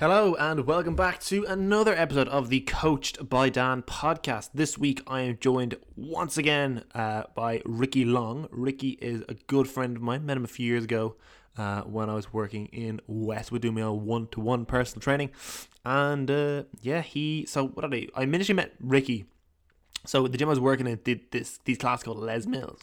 Hello and welcome back to another episode of the Coached by Dan podcast. This week I am joined once again uh, by Ricky Long. Ricky is a good friend of mine. Met him a few years ago uh, when I was working in Westwood doing my one-to-one personal training. And uh, yeah, he. So what did I? I initially met Ricky. So the gym I was working in did this these classes called Les Mills.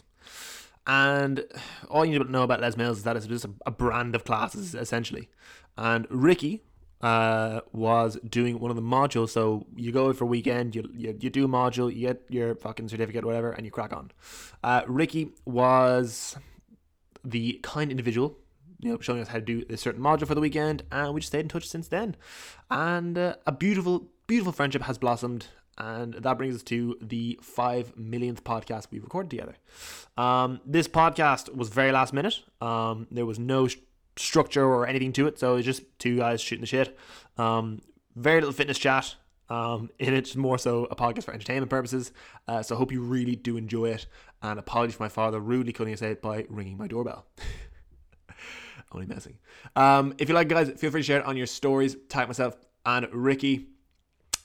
And all you need to know about Les Mills is that it's just a, a brand of classes essentially. And Ricky, uh, was doing one of the modules. So you go for a weekend, you, you, you do a module, you get your fucking certificate, whatever, and you crack on. Uh, Ricky was the kind individual, you know, showing us how to do a certain module for the weekend, and we just stayed in touch since then. And uh, a beautiful, beautiful friendship has blossomed. And that brings us to the five millionth podcast we recorded together. Um, this podcast was very last minute. Um, there was no structure or anything to it. So it's just two guys shooting the shit. Um, very little fitness chat. Um, in it, more so a podcast for entertainment purposes. Uh, so I hope you really do enjoy it. And apologies for my father rudely cutting us out by ringing my doorbell. Only messing. Um, if you like, guys, feel free to share it on your stories. Tag myself and Ricky.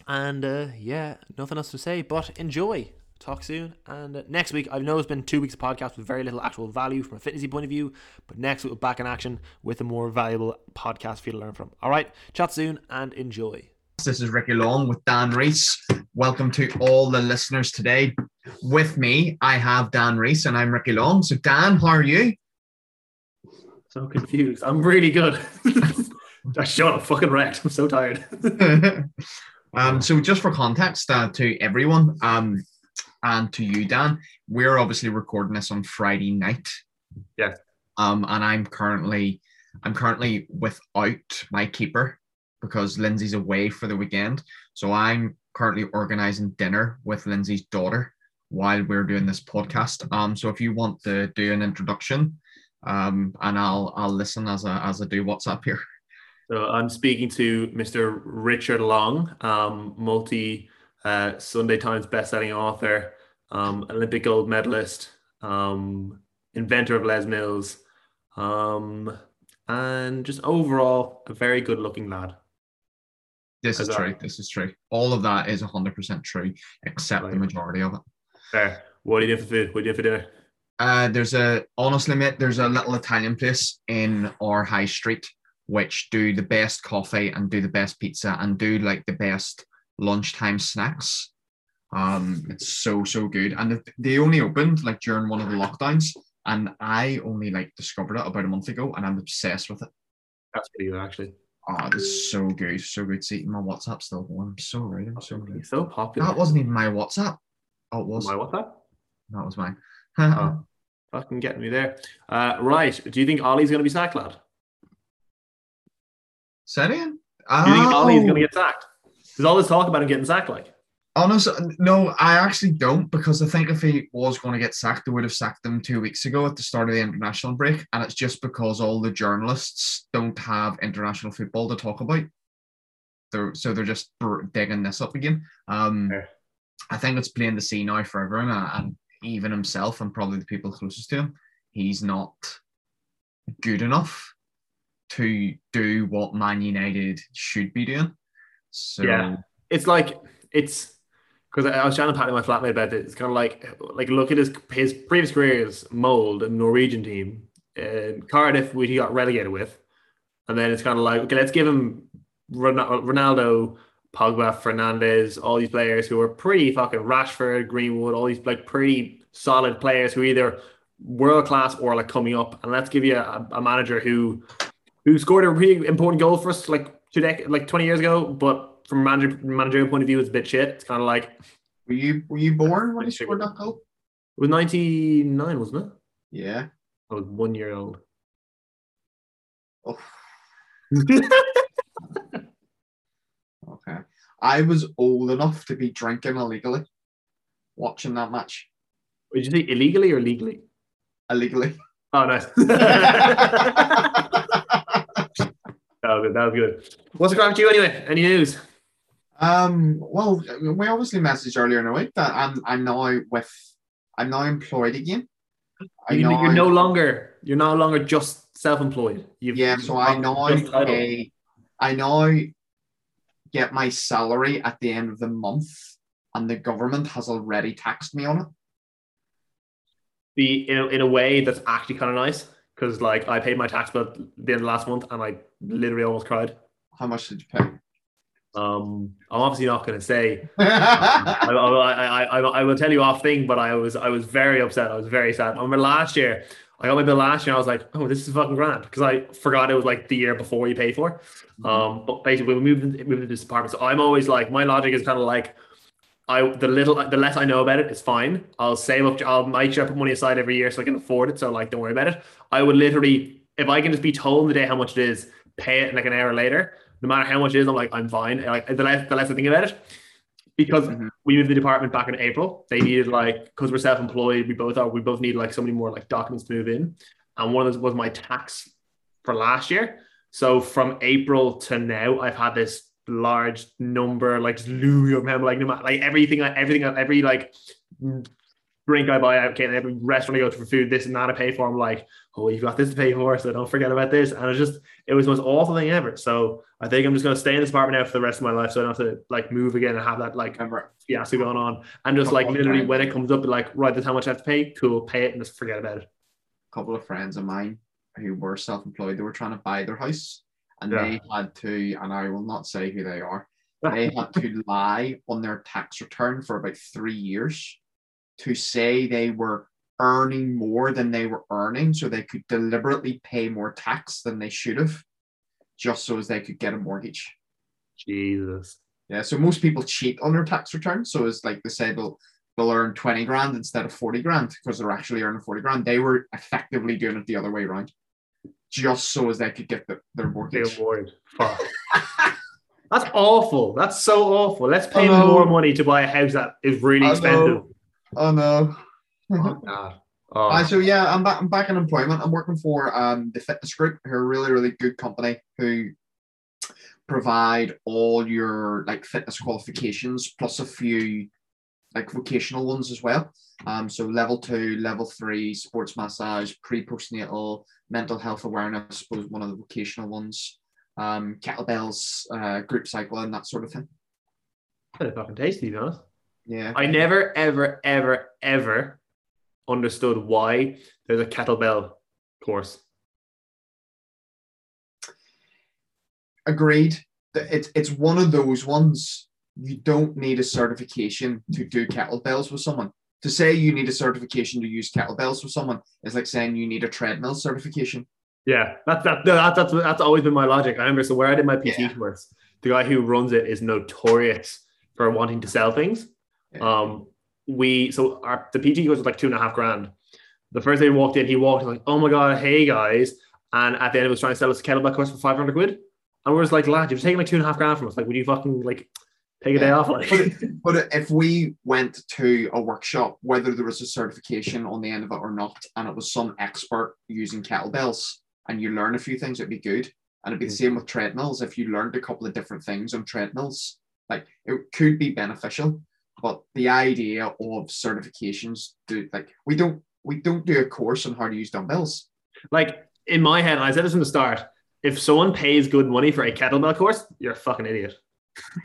And uh, yeah, nothing else to say, but enjoy talk soon. And uh, next week, I know it's been two weeks of podcast with very little actual value from a fitnessy point of view, but next week we're back in action with a more valuable podcast for you to learn from. All right, chat soon and enjoy. This is Ricky Long with Dan Reese. Welcome to all the listeners today. With me, I have Dan Reese and I'm Ricky Long. So, Dan, how are you? So confused. I'm really good. I shot a fucking wrecked. I'm so tired. um, so, just for context uh, to everyone, um, and to you, Dan. We're obviously recording this on Friday night. Yeah. Um, and I'm currently I'm currently without my keeper because Lindsay's away for the weekend. So I'm currently organizing dinner with Lindsay's daughter while we're doing this podcast. Um, so if you want to do an introduction, um, and I'll I'll listen as I as I do what's up here. So I'm speaking to Mr. Richard Long, um, multi uh, Sunday Times bestselling author, um, Olympic gold medalist, um, inventor of Les Mills, um, and just overall a very good looking lad. This is true. This is true. All of that is 100% true, except right. the majority of it. Fair. What do you doing for food? What do you doing for dinner? Uh, there's a, honestly, mate, there's a little Italian place in our high street which do the best coffee and do the best pizza and do like the best lunchtime snacks. Um, it's so so good, and they only opened like during one of the lockdowns, and I only like discovered it about a month ago, and I'm obsessed with it. That's pretty good, actually. Oh, it's so good, so good. See, my WhatsApp still going. I'm so right. I'm so good. So popular. That wasn't even my WhatsApp. Oh, it was my WhatsApp. That was mine. oh, fucking getting me there. Uh, right. Do you think Ole's going to be sacked, lad? Say it again. Do you think Ole's going to get sacked? There's all this talk about him getting sacked, like. Honestly, no, I actually don't because I think if he was going to get sacked, they would have sacked him two weeks ago at the start of the international break, and it's just because all the journalists don't have international football to talk about. They're, so they're just digging this up again. Um, yeah. I think it's plain to see now for everyone, and even himself, and probably the people closest to him, he's not good enough to do what Man United should be doing. So yeah, it's like it's because I was trying to pat my flatmate about it. It's kind of like like look at his his previous careers Molde the Norwegian team, in Cardiff, which he got relegated with, and then it's kind of like okay, let's give him Ronaldo, Pogba, Fernandes, all these players who are pretty fucking Rashford, Greenwood, all these like pretty solid players who either world class or like coming up, and let's give you a, a manager who who scored a really important goal for us like two dec- like 20 years ago, but from a manager, managerial point of view, it's a bit shit. It's kind of like. Were you were you born when you scored that goal? It was 99, wasn't it? Yeah. I was one year old. Oh. okay. I was old enough to be drinking illegally watching that match. Did you say illegally or legally? Illegally. Oh, nice. That was good. That was good. What's going on with you anyway? Any news? Um. Well, we obviously messaged earlier in the week that I'm I'm now with I'm now employed again. You, now, you're no longer you're no longer just self-employed. You've, yeah. So I now pay I now get my salary at the end of the month and the government has already taxed me on it. The in a, in a way that's actually kind of nice because like I paid my tax bill at the end of last month and I literally almost cried. How much did you pay? Um, I'm obviously not going to say. I, I, I, I, will tell you off thing, but I was I was very upset. I was very sad. I remember last year, I got my bill last year. I was like, oh, this is fucking grand because I forgot it was like the year before you pay for. Um, but basically, we moved moved into this apartment. So I'm always like, my logic is kind of like, I the little the less I know about it, it's fine. I'll save up. I'll make sure I put money aside every year so I can afford it. So like, don't worry about it. I would literally, if I can just be told the day how much it is, pay it like an hour later no matter how much it is, I'm like, I'm fine. Like the less, the less I think about it. Because mm-hmm. we moved the department back in April, they needed like because we're self-employed, we both are, we both need like so many more like documents to move in. And one of those was my tax for last year. So from April to now, I've had this large number, like just looming up, like no matter like everything, everything, every like drink I buy out, okay, every restaurant I go to for food, this and that I pay for. I'm like, oh, you've got this to pay for, so don't forget about this. And it's just, it was the most awful thing ever. So I think I'm just going to stay in this apartment now for the rest of my life, so I don't have to like move again and have that like fiasco going on. And just like literally when it comes up, like right, that's how much I have to pay. Cool, pay it and just forget about it. A couple of friends of mine who were self-employed, they were trying to buy their house, and yeah. they had to, and I will not say who they are. They had to lie on their tax return for about three years to say they were earning more than they were earning so they could deliberately pay more tax than they should have just so as they could get a mortgage. Jesus. Yeah, so most people cheat on their tax return. So it's like they say they'll they'll earn 20 grand instead of 40 grand because they're actually earning 40 grand. They were effectively doing it the other way around. Just so as they could get the, their mortgage. Their Fuck. That's awful. That's so awful. Let's pay more money to buy a house that is really expensive. Oh no. oh god. Oh. Uh, so yeah, I'm back. I'm back in employment. I'm working for um, the Fitness Group, who are a really, really good company who provide all your like fitness qualifications plus a few like vocational ones as well. Um, so level two, level three, sports massage, pre postnatal, mental health awareness was one of the vocational ones. Um, kettlebells, uh, group cycling, that sort of thing. Kind of fucking tasty, to yeah. I never, ever, ever, ever understood why there's a kettlebell course. Agreed. It's it's one of those ones you don't need a certification to do kettlebells with someone. To say you need a certification to use kettlebells with someone is like saying you need a treadmill certification. Yeah, that's that, that that's that's always been my logic. I remember so where I did my PT yeah. course, the guy who runs it is notorious for wanting to sell things. Um, we so our the PT was like two and a half grand. The first day we walked in, he walked like, "Oh my god, hey guys!" And at the end, he was trying to sell us a kettlebell course for five hundred quid. And we are like, "Lad, you're taking like two and a half grand from us. Like, would you fucking like take a yeah. day off?" Like, but, but if we went to a workshop, whether there was a certification on the end of it or not, and it was some expert using kettlebells, and you learn a few things, it'd be good. And it'd be the same with treadmills. If you learned a couple of different things on treadmills, like it could be beneficial. But the idea of certifications, do like we don't we don't do a course on how to use dumbbells. Like in my head, and I said this from the start, if someone pays good money for a kettlebell course, you're a fucking idiot.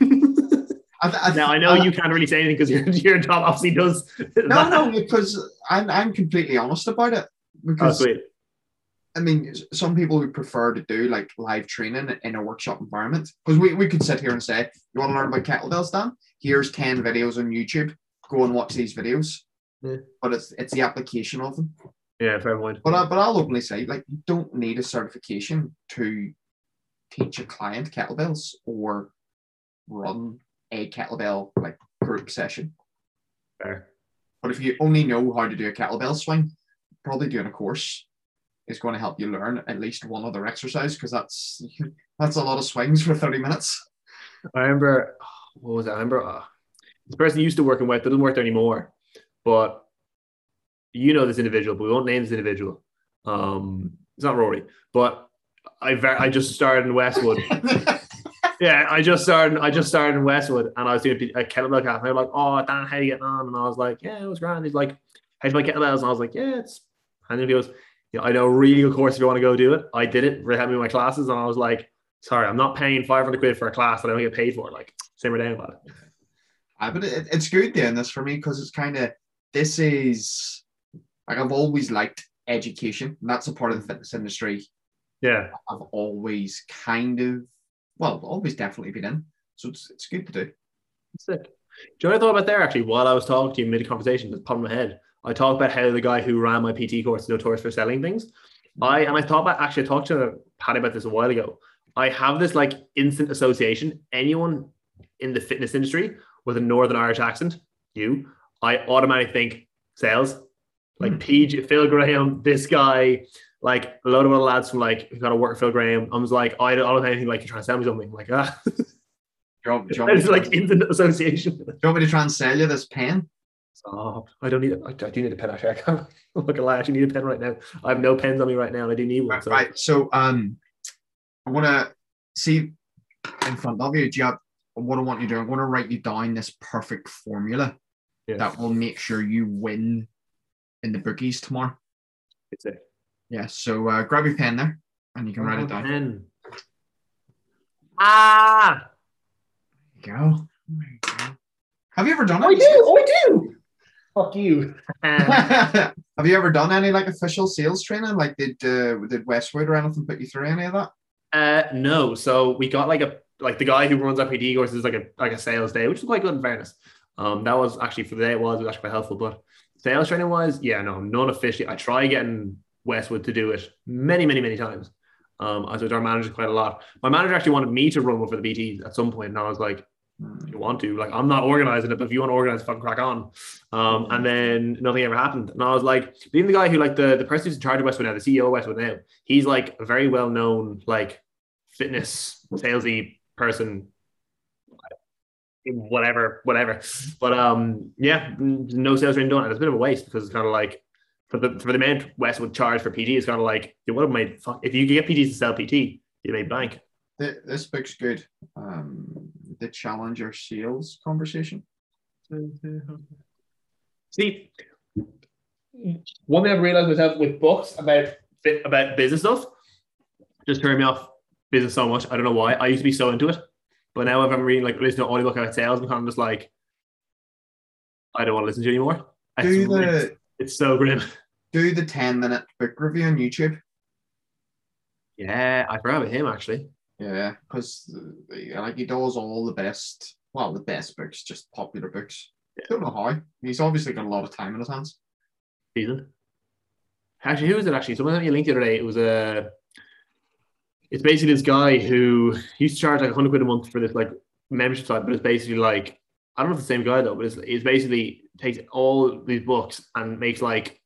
I, I, now I know I, you can't really say anything because your your job obviously does. No, no, because I'm I'm completely honest about it. Oh, because oh, I mean, some people would prefer to do like live training in a workshop environment because we, we could sit here and say, You want to learn about kettlebells, Dan? Here's 10 videos on YouTube. Go and watch these videos. Yeah. But it's it's the application of them. Yeah, fair point. But, I, but I'll openly say, like, you don't need a certification to teach a client kettlebells or run a kettlebell like group session. Fair. But if you only know how to do a kettlebell swing, probably doing a course is going to help you learn at least one other exercise because that's that's a lot of swings for 30 minutes. I remember what was it? I remember uh, this person used to work in West doesn't work there anymore, but you know this individual, but we won't name this individual. Um, it's not Rory, but I ver- I just started in Westwood. yeah, I just started. I just started in Westwood, and I was doing a kettlebell class. And they were like, "Oh, Dan, how are you getting on?" And I was like, "Yeah, it was grand." He's like, "How's my kettlebells?" And I was like, "Yeah, it's." And then he goes, you know, I know a really good course if you want to go do it. I did it, really helped me in my classes, and I was like, Sorry, I'm not paying 500 quid for a class that I don't get paid for. Like, simmer down about it. I, but it, it's good doing this for me because it's kind of this is like I've always liked education, and that's a part of the fitness industry Yeah. I've always kind of well, always definitely been in. So it's it's good to do. Sick. Do you know what I thought about there actually while I was talking to you mid conversation? Just popped in my head. I talked about how the guy who ran my PT course is notorious for selling things. I and I thought about actually I talked to Patty about this a while ago. I have this like instant association. Anyone in the fitness industry with a Northern Irish accent, you, I automatically think sales. Like Hmm. PG Phil Graham, this guy, like a lot of other lads from like who got to work with Phil Graham. I was like, I don't, I don't have anything like you're trying to sell me something. like ah, Do you want, do you it's like instant association. Do you want me to try and sell you this pen? Stop. I don't need it. I, I do need a pen actually. I can't look at I actually need a pen right now. I have no pens on me right now and I do need one. Right, So right. So um I wanna see in front of you, do you have what I want you to do? I'm gonna write you down this perfect formula yeah, that will make sure you win in the bookies tomorrow. it's it. Yeah, so uh, grab your pen there and you can write it down. Pen. Ah, There you go. There you go. Have you ever done it? I it? do. I do. Fuck you. Have you ever done any like official sales training? Like did uh, did Westwood or anything put you through any of that? Uh, no. So we got like a like the guy who runs our PT course is like a like a sales day, which is quite good in fairness. Um, that was actually for the day it was, it was actually quite helpful. But sales training wise, yeah, no, none officially. I try getting Westwood to do it many, many, many times. Um, I was with our manager quite a lot. My manager actually wanted me to run one for the PTs at some point, and I was like, if you want to, like, I'm not organizing it, but if you want to organize, fucking crack on. Um, and then nothing ever happened. And I was like, even the guy who, like, the, the person who's in charge of Westwood now, the CEO of Westwood now, he's like a very well known, like, fitness salesy person whatever, whatever. But um, yeah, no sales training done. And it's a bit of a waste because it's kind of like for the for the amount Westwood charge for PT, it's kind of like you would have made fuck if you could get PTs to sell PT, you made bank. Th- This book's good. Um, the Challenger sales conversation. See, one thing I've realized myself with books about about business stuff just turned me off business so much. I don't know why. I used to be so into it, but now if I'm reading like listening to audiobook about sales, I'm kind of just like, I don't want to listen to it anymore. It's, Do it's, the it's so grim. do the ten minute book review on YouTube. Yeah, I forgot about him actually. Yeah, because like he does all the best, well, the best books, just popular books. Don't know how. He's obviously got a lot of time in his hands. season. Actually, who is it? Actually, someone sent me a link the other day. It was a. It's basically this guy who used to charge like 100 quid a month for this like membership site, but it's basically like I don't know if it's the same guy though, but it's, it's basically takes all these books and makes like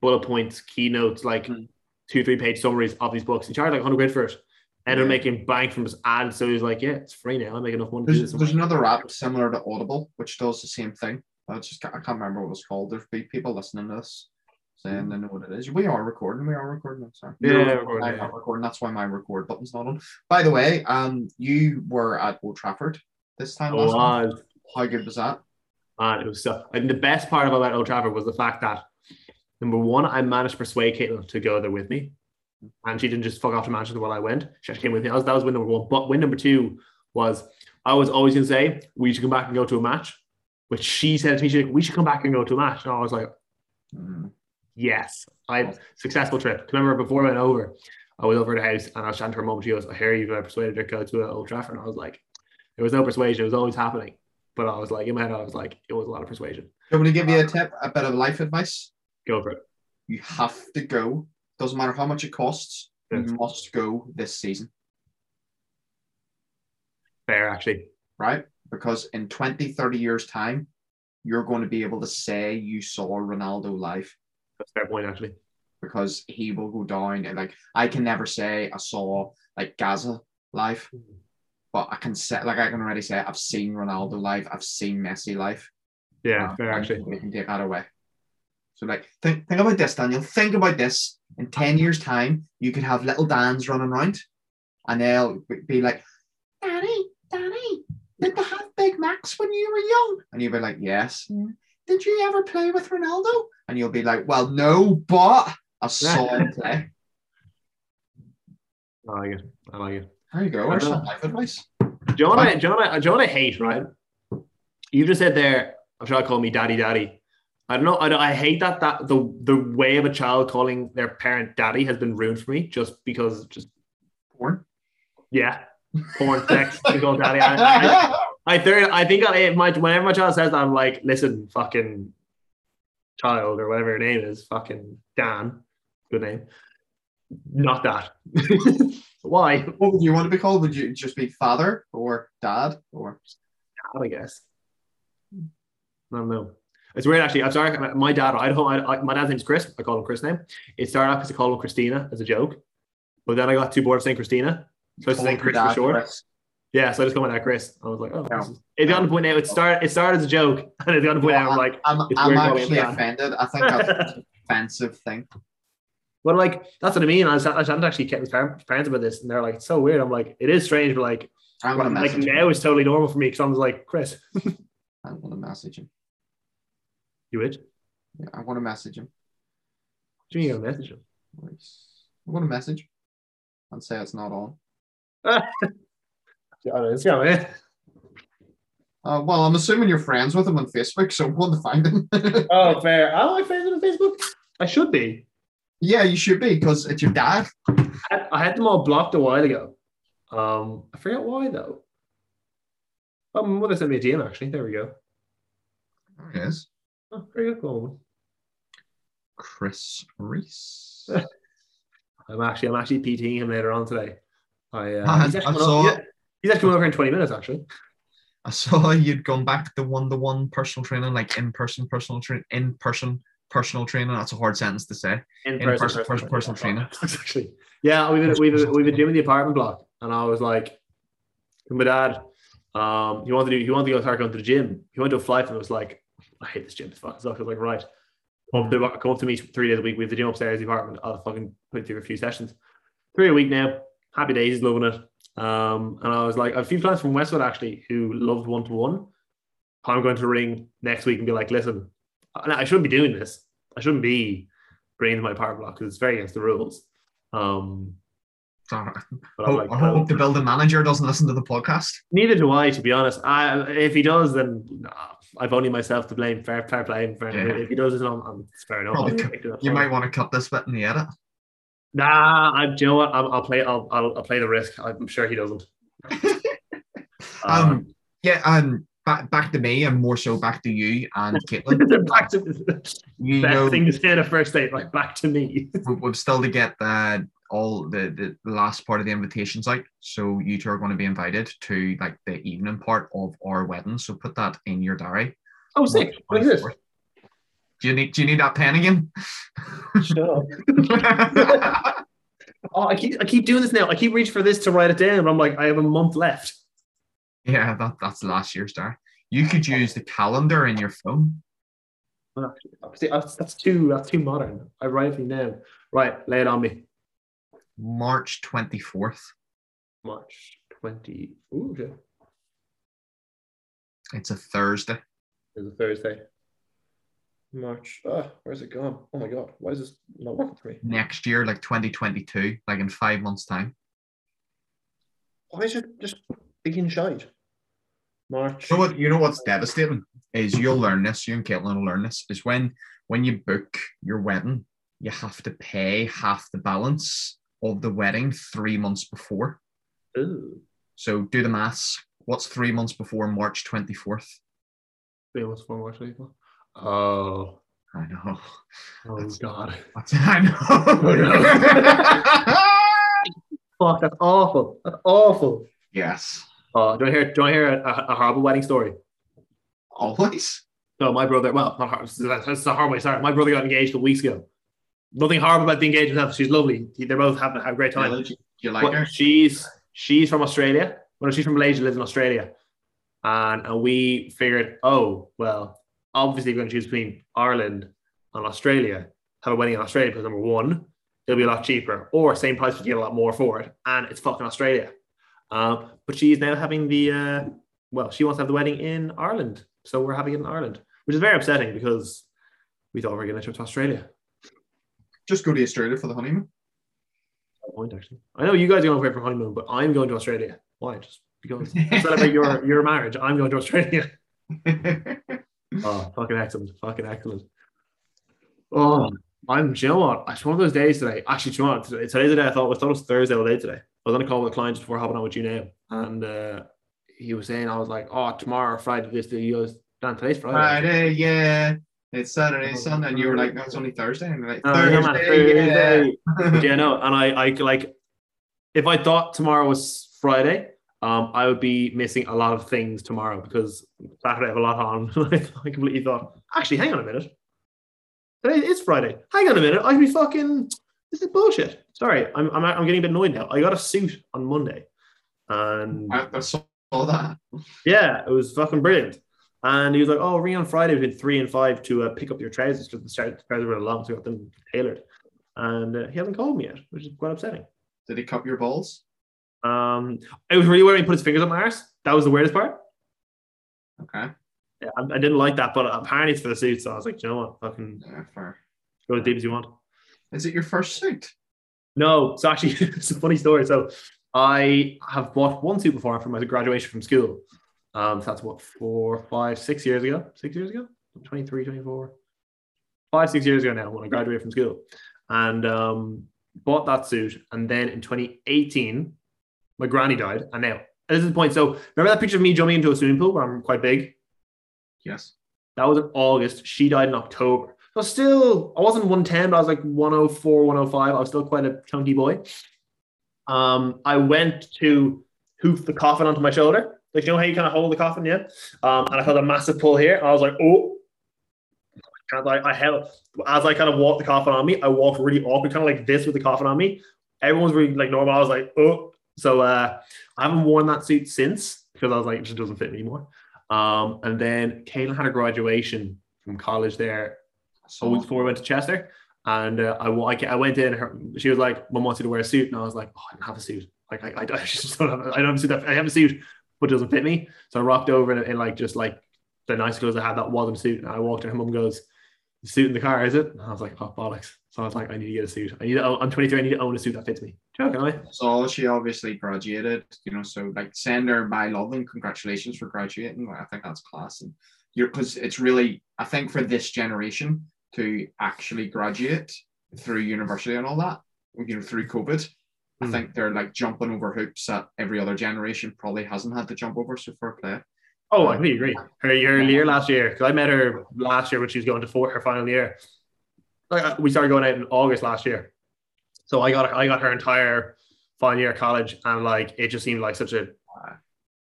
bullet points, keynotes, like Hmm. two, three page summaries of these books. He charged like 100 quid for it. Up Yeah. making bank from his ads. So he's like, yeah, it's free now. I make enough money There's, this. there's another app similar to Audible, which does the same thing. I just can't, I can't remember what it's called. There's be people listening to this saying they know what it is. We are recording. We are recording. I'm sorry. Yeah, recording, I'm not recording. That's why my record button's not on. By the way, um, you were at Old Trafford this time last month. How good was that? Man, it was so. And the best part about Old Trafford was the fact that number one, I managed to persuade Caitlin to go there with me, and she didn't just fuck off to Manchester while I went. She actually came with me. That was, that was win number one. But win number two was I was always going to say we should come back and go to a match, which she said to me, she's like, we should come back and go to a match. And I was like, Mm. yes, I successful trip. Remember before I went over, I was over at the house and I was chatting to her mom. She goes, I hear you've uh, persuaded her to go to uh, Old Trafford. And I was like, there was no persuasion. It was always happening. But I was like, in my head, I was like, it was a lot of persuasion. Do you want me to give you a tip, a bit of life advice? Go for it. You have to go. Doesn't matter how much it costs. You must go this season, Fair, actually. right? Because in 20, 30 years' time, you're going to be able to say you saw Ronaldo live That's a fair point, actually. because he will go down. And like, I can never say I saw like Gazza live, but I can say, like, I can already say I've seen Ronaldo live, I've seen Messi live. Yeah, Um, fair, actually. We can take that away. So, like, think, think about this, Daniel. Think about this. In 10 years' time, you could have little Dans running around and they'll be- be like, Danny, Danny, did they have Big Macs when you were young? And you'll be like, yes. Did you ever play with Ronaldo? And you'll be like, well, no, but I saw him play. I like it. I like it. There you go. Where's some life advice? Do you know I, do you I, do you I hate, right? You just said there, I'm sure I call me daddy, daddy. I don't know. I, I hate that that the the way of a child calling their parent daddy has been ruined for me just because just Porn. yeah, porn sex to daddy. I, I, I, third, I think I, my whenever my child says that, I'm like, listen, fucking child or whatever your name is, fucking Dan, good name. Not that. Why? What would you want to be called? Would you just be father or dad or? Dad, I guess. I don't know. It's weird actually. I'm sorry. My- dad, Idaho, I, I, my dad's name's Chris. I call him Chris name. It started off because I called him Christina as a joke, but then I got too bored of saying Christina, so I was saying Chris for short. Yeah, so I just called my dad Chris. I was like, oh, is- it got to point now. It started. It started as a joke, and it got to point now. I'm like, I'm, I'm actually offended. I think that's an offensive thing. but like that's what I mean. I was, I was actually kept his parents about this, and they're like, it's so weird. I'm like, it is strange, but like, I'm like now it's totally normal for me because I was like, Chris, I'm gonna message him. You would? Yeah, I want to message him. Do you mean you're gonna message him? I want to message and say it's not on. Yeah, it's man. Uh, well, I'm assuming you're friends with him on Facebook, so I'm going to find him. Oh, fair. Am I friends on Facebook? I should be. yeah, you should be because it's your dad. I, I had them all blocked a while ago. Um, I forget why though. Oh, my mother sent me a DM actually. There we go. There he is. Oh, very good. Cool. Chris Reese. I'm actually I'm actually PTing him later on today. I, uh, I- he's, actually I coming saw- over, he's- he's actually coming over in 20 minutes actually. I saw you'd gone back to the one to one personal training, like in person personal train in person personal training. That's a hard sentence to say. In, person- person- personal training. Actually, yeah, we've been, we've been, we've been doing the apartment block, and I was like, to my dad, um, he wanted to do, he wanted to go start going to the gym. He went to a flight and was like, I hate this gym. It's fucking sucks. I was like, right, come up to come up to me three days a week. We have the gym upstairs, the apartment. I'll fucking put through a few sessions. Three a week now. Happy days, loving it. Um, and I was like, a few clients from Westwood actually who loved one to one. I'm going to ring next week and be like, listen, I I shouldn't be doing this. I shouldn't be bringing my power block because it's very against the rules. Um, So, I but hope, like, I hope the building manager doesn't listen to the podcast. neither do I, to be honest. I, if he does, then nah, I've only myself to blame. Fair, fair play. Fair, Yeah. If he does, I'm, I'm it's fair enough. Probably I'll could- take it. You might want to cut this bit in the edit. Nah, I, do you know what? I'll, I'll play. I'll, I'll, I'll play the risk. I'm sure he doesn't. Um, uh, yeah, um, and back back to me, and more so back to you and Caitlin. back to the You best know, thing to say in a first date. like back to me. we- we've still to get the all the, the last part of the invitations out. So you two are going to be invited to like the evening part of our wedding. So put that in your diary. Oh, sick! What is this? Do you need do you need that pen again? Sure. Oh, I keep I keep doing this now. I keep reaching for this to write it down. I'm like, I have a month left. yeah, that, that's last year's diary. You could use the calendar in your phone. Ah, see, That's, too that's too modern. I write it down. Right, lay it on me. March 24th. March twenty. Ooh, okay. It's a Thursday. It's a Thursday. March. Oh, where's it gone? Oh my god, why is this not working for me? Next year, like 2022, like in five months' time. Why is it just being shite? March. You know what? You know what's devastating is you'll learn this. You and Caitlin will learn this. Is when when you book your wedding, you have to pay half the balance of the wedding three months before. Ooh, So do the maths. What's three months before March twenty fourth? three months before March people. Oh, I know. oh god. I know. Fuck, that's awful. That's awful. yes. Uh, do I hear? Do I hear a, a horrible wedding story? Always. No, my brother. Well, not hor- that's that's a horrible start. My brother got engaged a couple weeks ago. Nothing horrible about the engagement. itself. She's lovely. They're both having a great time. Do you like But her? she's she's from Australia. Well, she's from Malaysia, lives in Australia, and and we figured, oh well, obviously we're going to choose between Ireland and Australia. Have a wedding in Australia because number one, it'll be a lot cheaper, or same price, but you get a lot more for it, and it's fucking Australia. Um, but she's now having the uh, well, she wants to have the wedding in Ireland, so we're having it in Ireland, which is very upsetting because we thought we were going to trip to Australia. Just go to Australia for the honeymoon. point actually. I know you guys are going away for honeymoon, but I'm going to Australia. Why? Just because celebrate your your marriage. I'm going to Australia. oh, fucking excellent! Fucking excellent. Oh, I'm. Do you know what? It's one of those days today. Actually, do you know what? Today's the day I thought, I thought it was Thursday all day today. I was on a call with a client before hopping on with you now, and uh, he was saying, I was like, oh, tomorrow, Friday, this day. He goes, Dan, today's Friday. Friday, yeah. It's Saturday, Sunday, and you were like, no, it's only Thursday. And like, Oh, yeah, Thursday, Thursday. yeah. Yeah, no, and I, I like, if I thought tomorrow was Friday, um, I would be missing a lot of things tomorrow because Saturday I have a lot on. I completely thought, actually, hang on a minute. Today is Friday. Hang on a minute. I could be fucking. This is bullshit. Sorry, I'm, I'm, I'm getting a bit annoyed now. I got a suit on Monday, and I, I saw that. yeah, it was fucking brilliant. And he was like, "Oh, ring on Friday between three and five to uh, pick up your trousers because the trousers were long, so I got them tailored." And uh, he hasn't called me yet, which is quite upsetting. Did he cup your balls? Um, it was really weird when he put his fingers on my arse. That was the weirdest part. Okay. Yeah, I, I didn't like that, but apparently it's for the suit. So I was like, you know what, fucking Yeah, fair. go as deep as you want. Is it your first suit? No, so actually, it's a funny story. So I have bought one suit before from my graduation from school. Um, so that's what, four, five, six years ago? Six years ago? 23, 24. Five, six years ago now when I graduated from school. And um, bought that suit. And then in 2018, my granny died. And now, this is the point. So remember that picture of me jumping into a swimming pool where I'm quite big? Yes. That was in August. She died in October. So still, I wasn't 110, but I was like 104, 105. I was still quite a chunky boy. Um, I went to hoof the coffin onto my shoulder. Like, you know how you kind of hold the coffin, yeah? Um, and I felt a massive pull here. I was like, oh. And I, I held, as I kind of walked the coffin on me, I walked really awkward, kind of like this with the coffin on me. Everyone's really like normal. I was like, oh. So uh, I haven't worn that suit since because I was like, it just doesn't fit me anymore. Um, and then Caitlin had a graduation from college there week before we went to Chester. And uh, I, I, went in, her, she was like, Mum wants you to wear a suit. And I was like, oh, I don't have a suit. Like, I, I, I just don't have, I don't have a suit. I have a suit, but doesn't fit me. So I rocked over in, in like, just like the nice clothes I had that wasn't suit. And I walked in, her mum goes, "The suit in the car, is it? And I was like, oh, bollocks. So I was like, I need to get a suit. I need to, I'm 23, I need to own a suit that fits me. Joking, I? So she obviously graduated, you know, so like send her my love and congratulations for graduating. I think that's class. And you're because it's really, I think for this generation to actually graduate through university and all that, you know, through COVID, I Hmm. think they're like jumping over hoops that every other generation probably hasn't had to jump over. So fair play. Oh, I completely agree. Her, year last year, because I met her last year when she was going to four, her final year. Like uh, we started going out in August last year, so I got I got her entire final year of college, and like it just seemed like such a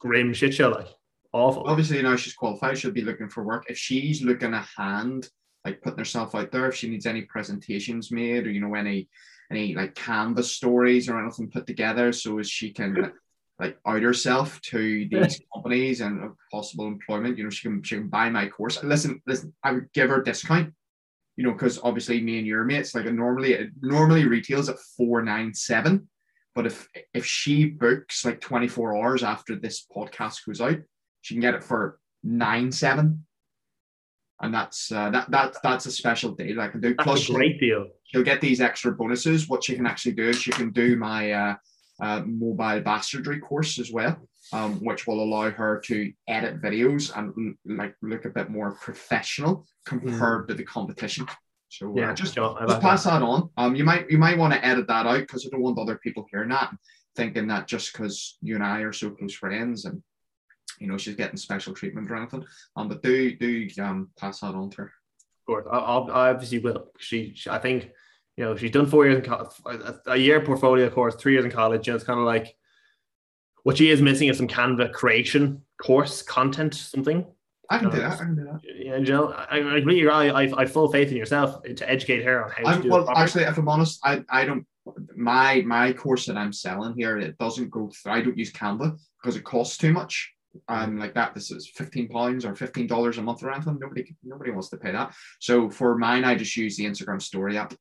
grim shit show, like awful. Obviously, now she's qualified. She'll be looking for work. If she's looking a hand, like putting herself out there, if she needs any presentations made or you know any any like canvas stories or anything put together, so as she can like out herself to these companies and possible employment, you know, she can she can buy my course. Listen, listen, I would give her a discount. You know, because obviously me and your mates, like normally it normally retails at four nine seven. But if if she books like 24 hours after this podcast goes out, she can get it for nine seven, and that's uh, that that that's a special deal I can do. Plus, That's a great deal. she'll get these extra bonuses. What she can actually do is she can do my uh, uh, mobile bastardry course as well, um, which will allow her to edit videos and mm, like look a bit more professional compared to the competition. So uh, Yeah, just John, I just pass that. that on. Um, you might you might want to edit that out because I don't want other people hearing that, thinking that just because you and I are so close friends and you know she's getting special treatment or anything. Um, but do do um pass that on to her. Of course, I, I'll, I obviously will. She, she, I think, you know, she's done four years in college, a, a year portfolio course, three years in college. You know, it's kind of like what she is missing is some Canva creation course content, something. I can No, do that. I can do that. Yeah, you know, I, I agree. I, I, I full faith in yourself to educate her on how to I'm, do it well, properly. actually, if I'm honest, I, I don't my my course that I'm selling here it doesn't go through. I don't use Canva because it costs too much. Um, like that, this is fifteen pounds or fifteen dollars a month or anything. Nobody nobody wants to pay that. So for mine, I just use the Instagram Story app.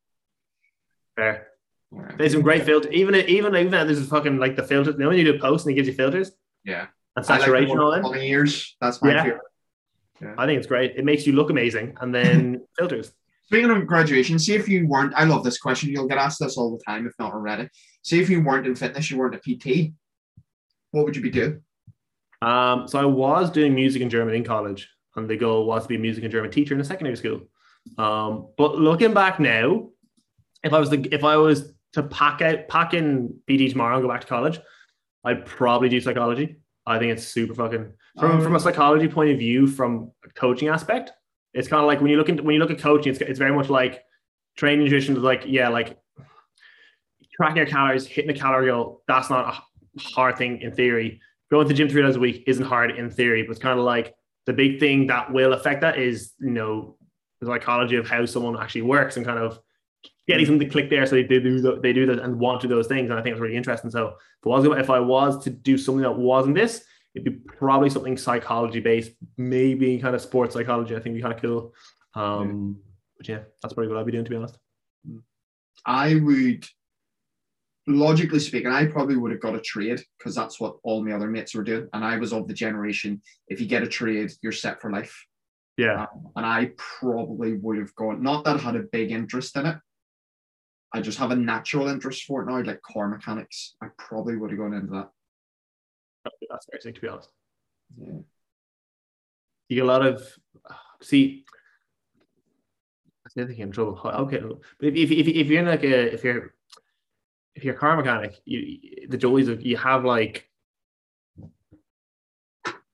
Fair. Yeah. There's some great filters. Even even even there's is fucking like the filters. You know when you do a post and it gives you filters Yeah, and like saturation more all in. funny ears. That's my Yeah. favorite. I think it's great. It makes you look amazing, and then filters. Speaking of graduation, see if you weren't. I love this question. You'll get asked this all the time, if not already. See if you weren't in fitness, you weren't a PT. What would you be doing? Um, so I was doing music and German in college, and the goal was to be a music and German teacher in a secondary school. Um, but looking back now, if I was the if I was to pack out pack in PT tomorrow and go back to college, I'd probably do psychology. I think it's super fucking from Um, from a psychology point of view, from a coaching aspect. It's kind of like when you look into when you look at coaching, it's, it's very much like training nutrition is like yeah, like tracking your calories, hitting a calorie goal. That's not a hard thing in theory. Going to the gym three times a week isn't hard in theory, but it's kind of like the big thing that will affect that is you know the psychology of how someone actually works and kind of getting them to click there so they do the, they do that and want to do those things and I think it's really interesting. So if I was if I was to do something that wasn't this, it'd be probably something psychology based, maybe kind of sports psychology. I think would be kind of cool. Um, but yeah, that's probably what I'd be doing to be honest. I would, logically speaking, I probably would have got a trade because that's what all my other mates were doing. And I was of the generation, if you get a trade, you're set for life. Yeah, um, And I probably would have gone, not that I had a big interest in it. I just have a natural interest for it now, like car mechanics. I probably would have gone into that. that's sick to be honest. Yeah. You get a lot of see. I think I get in trouble. Okay, but if, if, if, if you're in like a if you're if you're a car mechanic, you the joys of you have like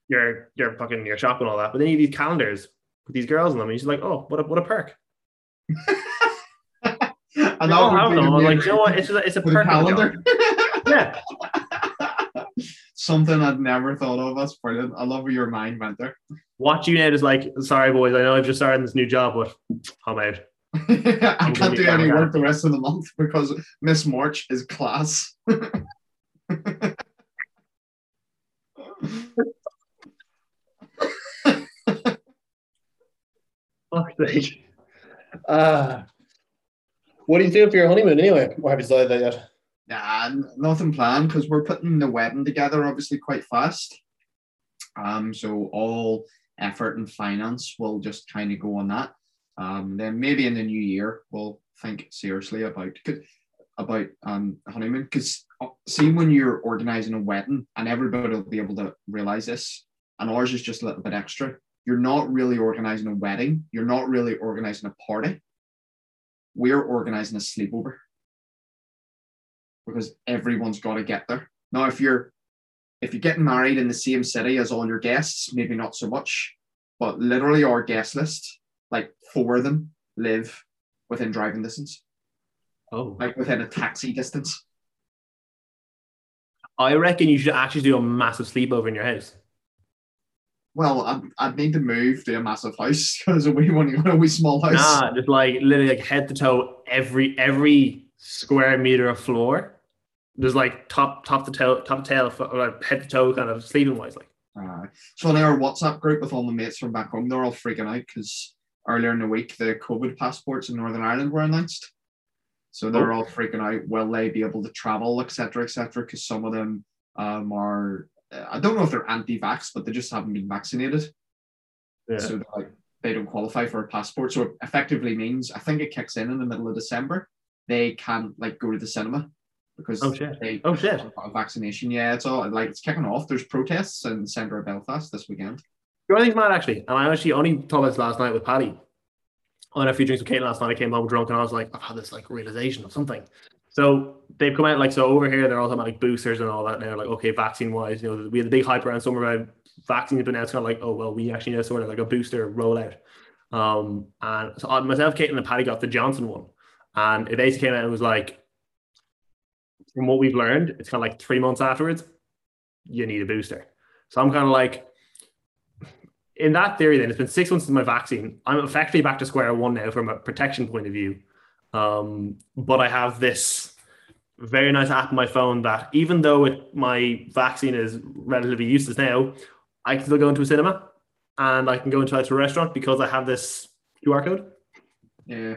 your your fucking your shop and all that, but then you have these calendars with these girls in them, and you're just like, oh, what a what a perk. and No, I would don't be know. Like, you know what? It's just, it's a a of calendar. Yeah, Something I'd never thought of. That's brilliant. I love where your mind went there. watch you now. Just like, sorry, boys. I know I've just started this new job, but I'm out. I can't do any work the rest of the month because Miss March is class. Fuck's sake. Uh, what do you do for your honeymoon anyway? Or have you decided that yet? Nah, nothing planned because we're putting the wedding together obviously quite fast. Um, so all effort and finance will just kind of go on that. Um, then maybe in the new year we'll think seriously about about um honeymoon because see when you're organizing a wedding and everybody will be able to realize this, and ours is just a little bit extra. You're not really organizing a wedding. You're not really organizing a party. We're organizing a sleepover because everyone's got to get there. Now, if you're if you're getting married in the same city as all your guests, maybe not so much, but literally our guest list, like four of them, live within driving distance, Oh, like within a taxi distance. I reckon you should actually do a massive sleepover in your house. Well, I'd, I'd need to move to a massive house because we only got a wee small house. Nah, just like literally like head to toe, every every square meter of floor. There's like top top to toe, top to tail, like head to toe, kind of sleeping wise. Like, Uh, so in our WhatsApp group with all the mates from back home, they're all freaking out because earlier in the week the COVID passports in Northern Ireland were announced. So they're all freaking out. Will they be able to travel, etc., etc.? Because some of them um, are, uh, I don't know if they're anti-vax, but they just haven't been vaccinated. yeah. So like they don't qualify for a passport. So it effectively means I think it kicks in in the middle of December. They can't like go to the cinema because Oh, shit. they Oh, shit. vaccination. Yeah, it's all like it's kicking off. There's protests in the centre of Belfast this weekend. You know I think's mad actually, and I actually only about this last night with Paddy. I had a few drinks with Kate last night. I came home drunk, and I was like, I've had this like realization of something. So they've come out like so over here. They're all talking about like boosters and all that now. Like okay, vaccine wise, you know, we had the big hype around summer about vaccines, but now it's kind of like oh well, we actually know sort of like a booster rollout. Um, and so I, myself, Kate, and Paddy got the Johnson one, and it basically came out and was like, from what we've learned, it's kind of like three months afterwards, you need a booster. So I'm kind of like, in that theory, then it's been six months since my vaccine. I'm effectively back to square one now from a protection point of view. Um, but I have this very nice app on my phone that even though it, my vaccine is relatively useless now, I can still go into a cinema and I can go into a restaurant because I have this QR code. Yeah.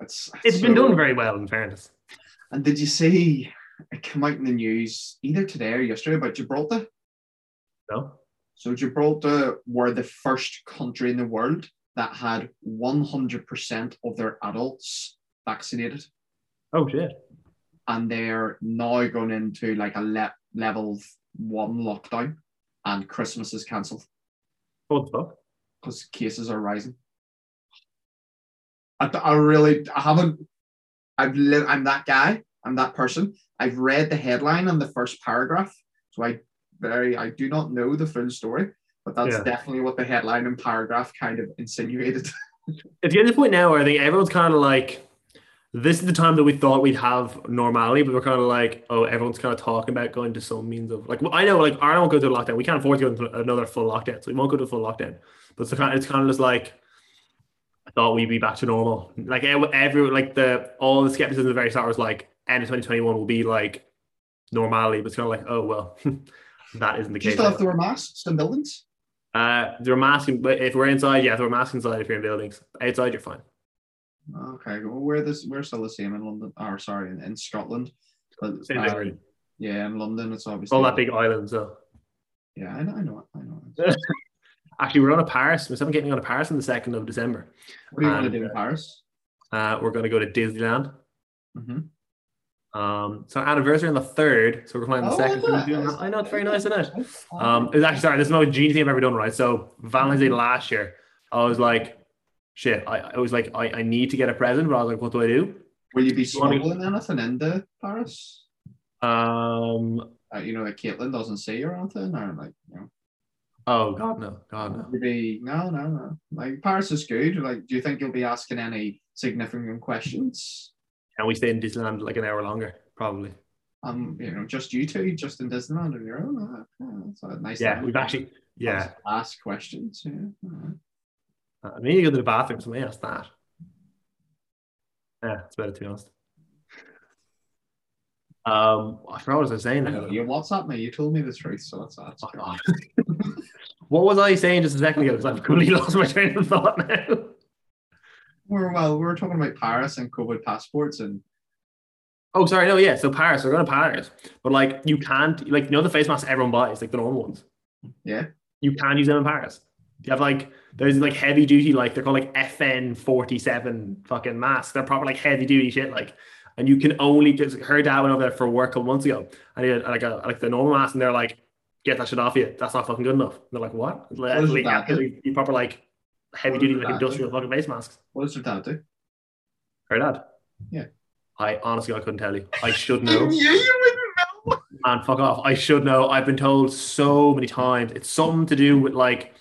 It's, It's been so- done very well, in fairness. And did you see it came out in the news either today or yesterday about Gibraltar? No. So Gibraltar were the first country in the world that had 100% of their adults vaccinated, Oh shit. and they're now going into like a le- level one lockdown, and Christmas is cancelled What the fuck? because cases are rising. I, I really I haven't. I've lived. I'm that guy. I'm that person. I've read the headline and the first paragraph, so I very I do not know the full story, but that's Yeah. definitely what the headline and paragraph kind of insinuated. It's getting to the point now where I think everyone's kind of like, this is the time that we thought we'd have normality, but we're kind of like, oh, everyone's kind of talking about going to some means of like, well, I know, like, Ireland won't go to a lockdown. We can't afford to go into another full lockdown, so we won't go to a full lockdown. But it's kind, of, it's kind of just like, I thought we'd be back to normal. Like ev- every, like the all the skepticism at the very start was like, end of 2021 will be like normality, but it's kind of like, oh well, that isn't the Do you case. still have to wear masks in buildings? Uh, they're masking, but if we're inside, yeah, they're masking inside if you're in buildings. Outside, you're fine. Okay, well, we're this we're still the same in London. Or sorry, in, in Scotland. But, uh, yeah, in London, it's obviously All that big island, so. Yeah, I know, I know, I know. Actually, we're on a Paris. We're getting on a Paris on the second of December. What do you want to do in Paris? Uh, we're going to go to Disneyland. Mm-hmm. Um, so anniversary on the third, so we're flying on the Oh, second. I know. I know it's very nice, isn't it? Um, it's actually sorry. This is the most genius thing I've ever done. Right, so Valentine's Day last year, I was like, shit. I, I was like, I, I need to get a present, but I was like, what do I do? Will you be smuggling anything into Paris? Um, Uh, you know, that Caitlin doesn't see you or anything, or like, you know, oh God, no, God, no. be no, no, no. Like Paris is good. Like, do you think you'll be asking any significant questions? Can we stay in Disneyland like an hour longer? Probably. Um, you know, just you two, just in Disneyland on your own. Uh, yeah, that's a nice. Yeah, time. we've actually. Yeah, Ask questions. Yeah. alright. I mean, you go to the bathroom. Somebody asked that. Yeah, it's better to be honest. Um, I forgot what I was saying. Now. You WhatsApp me. You told me the truth, so that's that's. Oh, what was I saying just a second ago? Because I've completely lost my train of thought now. We're well, uh, we were talking about Paris and COVID passports, and Oh, sorry, no, yeah. So Paris, we're going to Paris, but like you can't, like you know, the face masks everyone buys, like the normal ones. yeah, You can use them in Paris. You have like there's like heavy duty, like they're called like FN forty seven fucking masks. They're proper like heavy duty shit, like. And you can only just her dad went over there for work a couple months ago, and he had like a like the normal mask, and they're like, "Get that shit off you. That's not fucking good enough." And they're like, "What?" Like, like, that do? you proper like heavy duty like industrial fucking face masks. what does your dad do? Her dad. Yeah. I honestly I couldn't tell you. I should know. Yeah, you wouldn't know. Man, fuck off. I should know. I've been told so many times. It's something to do with like,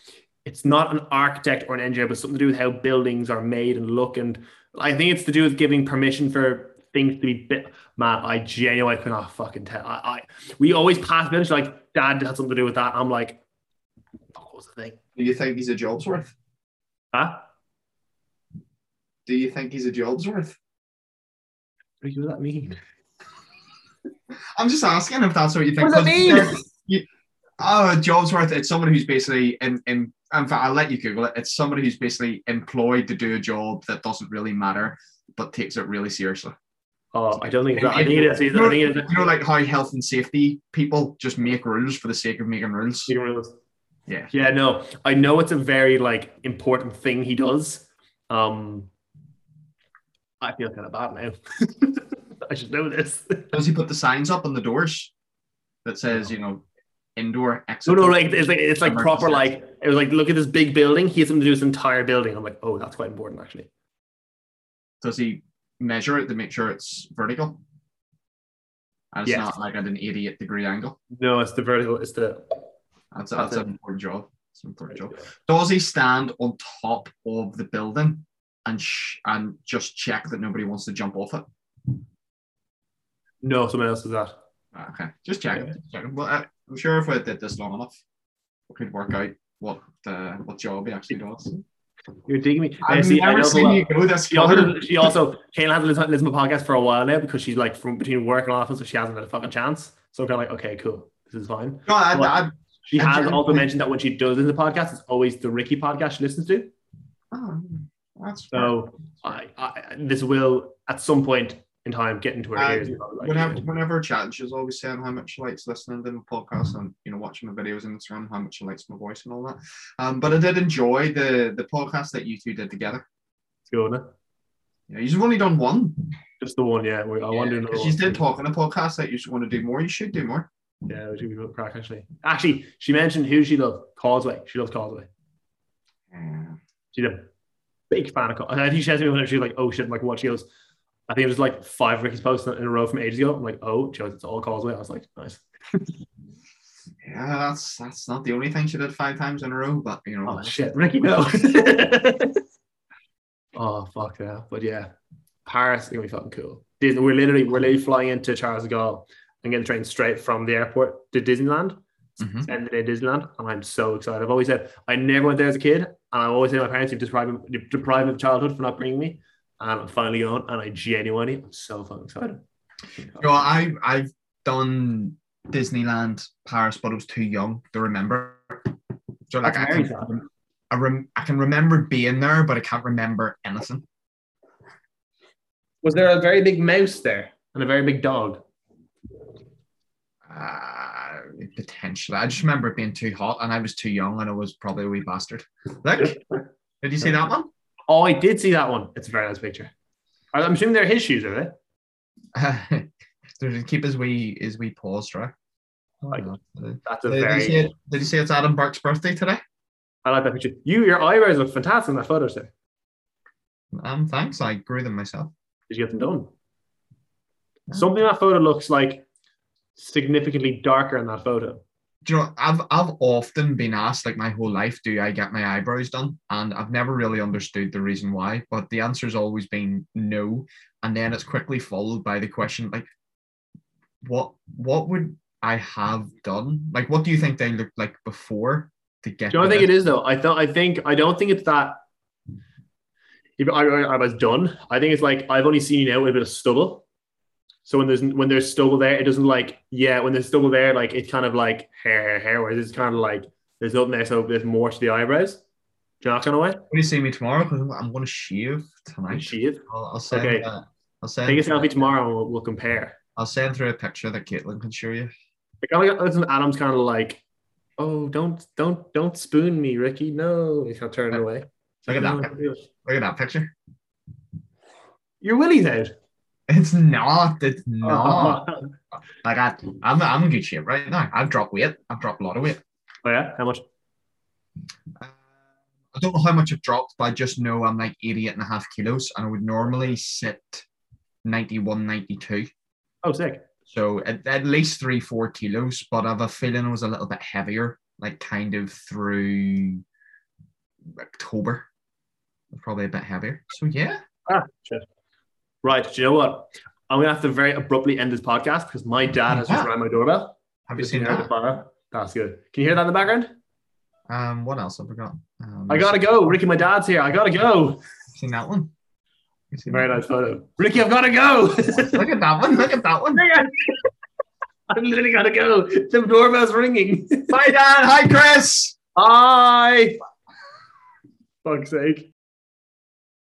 it's not an architect or an engineer, but something to do with how buildings are made and look. And I think it's to do with giving permission for things to be bit. Man, I genuinely could not fucking tell. I, I we always pass buildings like dad had something to do with that. I'm like, what was the thing? Do you think he's a job's worth? Huh? Do you think he's a job's worth? What does that mean? I'm just asking if that's what you think. What does that 'cause mean? You, oh, a job's worth. It's someone who's basically in, in. In fact, I'll let you Google it. It's somebody who's basically employed to do a job that doesn't really matter, but takes it really seriously. Oh, I don't think it's that. I think it is. I You know, think it is. you know, like how health and safety people just make rules for the sake of making rules. Chicken rules. Yeah. Yeah, no. I know it's a very like important thing he does. Um I feel kind of bad now. I should know this. Does he put the signs up on the doors that says, you know, indoor exit? No, no, like it's like it's like proper like it was like look at this big building. He has something to do this entire building. I'm like, oh, that's quite important actually. Does he measure it to make sure it's vertical? And it's Yes. not like at an 88 degree angle. No, it's the vertical. It's the That's, That's that's an important job. It's an important job. Does he stand on top of the building and sh- and just check that nobody wants to jump off it? no. Someone else does that. Okay, just check Yeah. Just check. Well, uh, I'm sure if we did this long enough, we could work out what uh, what job he actually does. You're digging me. I've Uh, see, I never know seen you go this She also, far. she also, Kayla hasn't listened, listened to my podcast for a while now because she's like from between work and office, so she hasn't had a fucking chance. So I'm kind of like, okay, cool, this is fine. No, I, What? I, She And has generally- also mentioned that when she does in the podcast, it's always the Ricky podcast she listens to. oh, that's So I, I, this will at some point in time get into her Uh, ears. and all, like, whenever, whenever we're chatting, she's always saying how much she likes listening to the podcast and you know watching my videos on Instagram, how much she likes my voice and all that. Um, but I did enjoy the the podcast that you two did together. It's good, isn't? Yeah, you've only done one. Just the one, yeah. We, I want to do another Because you did talk on a podcast that you should want to do more. You should do more. Yeah, we should be good crack actually. Actually, she mentioned who she loved. Causeway. She loves Causeway. Yeah. She's a big fan of Causeway. I think she to me when she was like, "Oh shit!" Like, what? She goes, "I think it was like five Ricky's posts in a row from ages ago." I'm like, "Oh," she goes, "It's all Causeway." I was like, "Nice." Yeah, that's that's not the only thing she did five times in a row, but you know. Oh shit, Ricky, no. oh fuck yeah, but yeah, Paris is gonna be fucking cool. Disney, we're literally we're literally flying into Charles de Gaulle and getting the train straight from the airport to Disneyland. Mhm. Spend the day at Disneyland, and I'm so excited. I've always said I never went there as a kid, and I always say my parents you deprived me, deprive me of childhood for not bringing me. And I'm finally going, and I genuinely am so fucking excited. You know, I I've done Disneyland Paris, but I was too young to remember. So like I can. I, rem- I can remember being there, but I can't remember anything. Was there a very big mouse there and a very big dog? Uh, potentially, I just remember it being too hot, and I was too young, and I was probably a wee bastard. Look, did you see that one? Oh, I did see that one. It's a very nice picture. I'm assuming they're his shoes, are they? to keep his wee his wee paws dry. Like, did, That's a did you very. see it, did you see it's Adam Burke's birthday today? I like that picture. You, your eyebrows look fantastic in that photo, sir. Um, thanks. I grew them myself. Did you get them done? Something in that photo looks like significantly darker in that photo. Do you know, I've I've often been asked, like my whole life, do I get my eyebrows done? And I've never really understood the reason why. But the answer's always been no. And then it's quickly followed by the question, like, what what would I have done? Like, what do you think they looked like before to get? Do you know what I think it is though? I thought I think I don't think it's that. If I, I, I was done, I think it's like I've only seen you now with a bit of stubble. So when there's when there's stubble there, it doesn't like yeah. When there's stubble there, like it's kind of like hair, hair, hair. Whereas it's kind of like there's nothing there, so there's more to the eyebrows. Do you know kind of way? When you see me tomorrow, I'm going to shave tonight. Shave. I'll, I'll send. Okay. Uh, I'll send. Take a selfie tomorrow and we'll, we'll compare. I'll send through a picture that Caitlin can show you. Like, I like listen, Adam's kind of like, oh, don't, don't, don't spoon me, Ricky. No, he's gonna turn it away. Look at that. don't do it. Look at that picture. Your willy's out. It's not. It's not. Oh, Like I, I'm, I'm in good shape right now. I've dropped weight. I've dropped a lot of weight. Oh yeah, how much? Uh, I don't know how much I've dropped, but I just know I'm like 88 and a half kilos, and I would normally sit 91, 92. Oh, sick. So at, at least three, four kilos, but I have a feeling I was a little bit heavier, like kind of through October. Probably a bit heavier. So yeah. Ah, shit. Right. Do you know what? I'm gonna have to very abruptly end this podcast because my dad has just rang my doorbell. Have you seen that? That's good. Can you hear that in the background? Um, what else have we got? Um, I gotta go. Ricky, my dad's here. I gotta go. Seen that one? Seen Very that nice photo. Ricky, I've gotta go. Look at that one. Look at that one. I'm literally gotta go. The doorbell's ringing. Hi, Dad. Hi, Chris. Hi. Fuck's sake.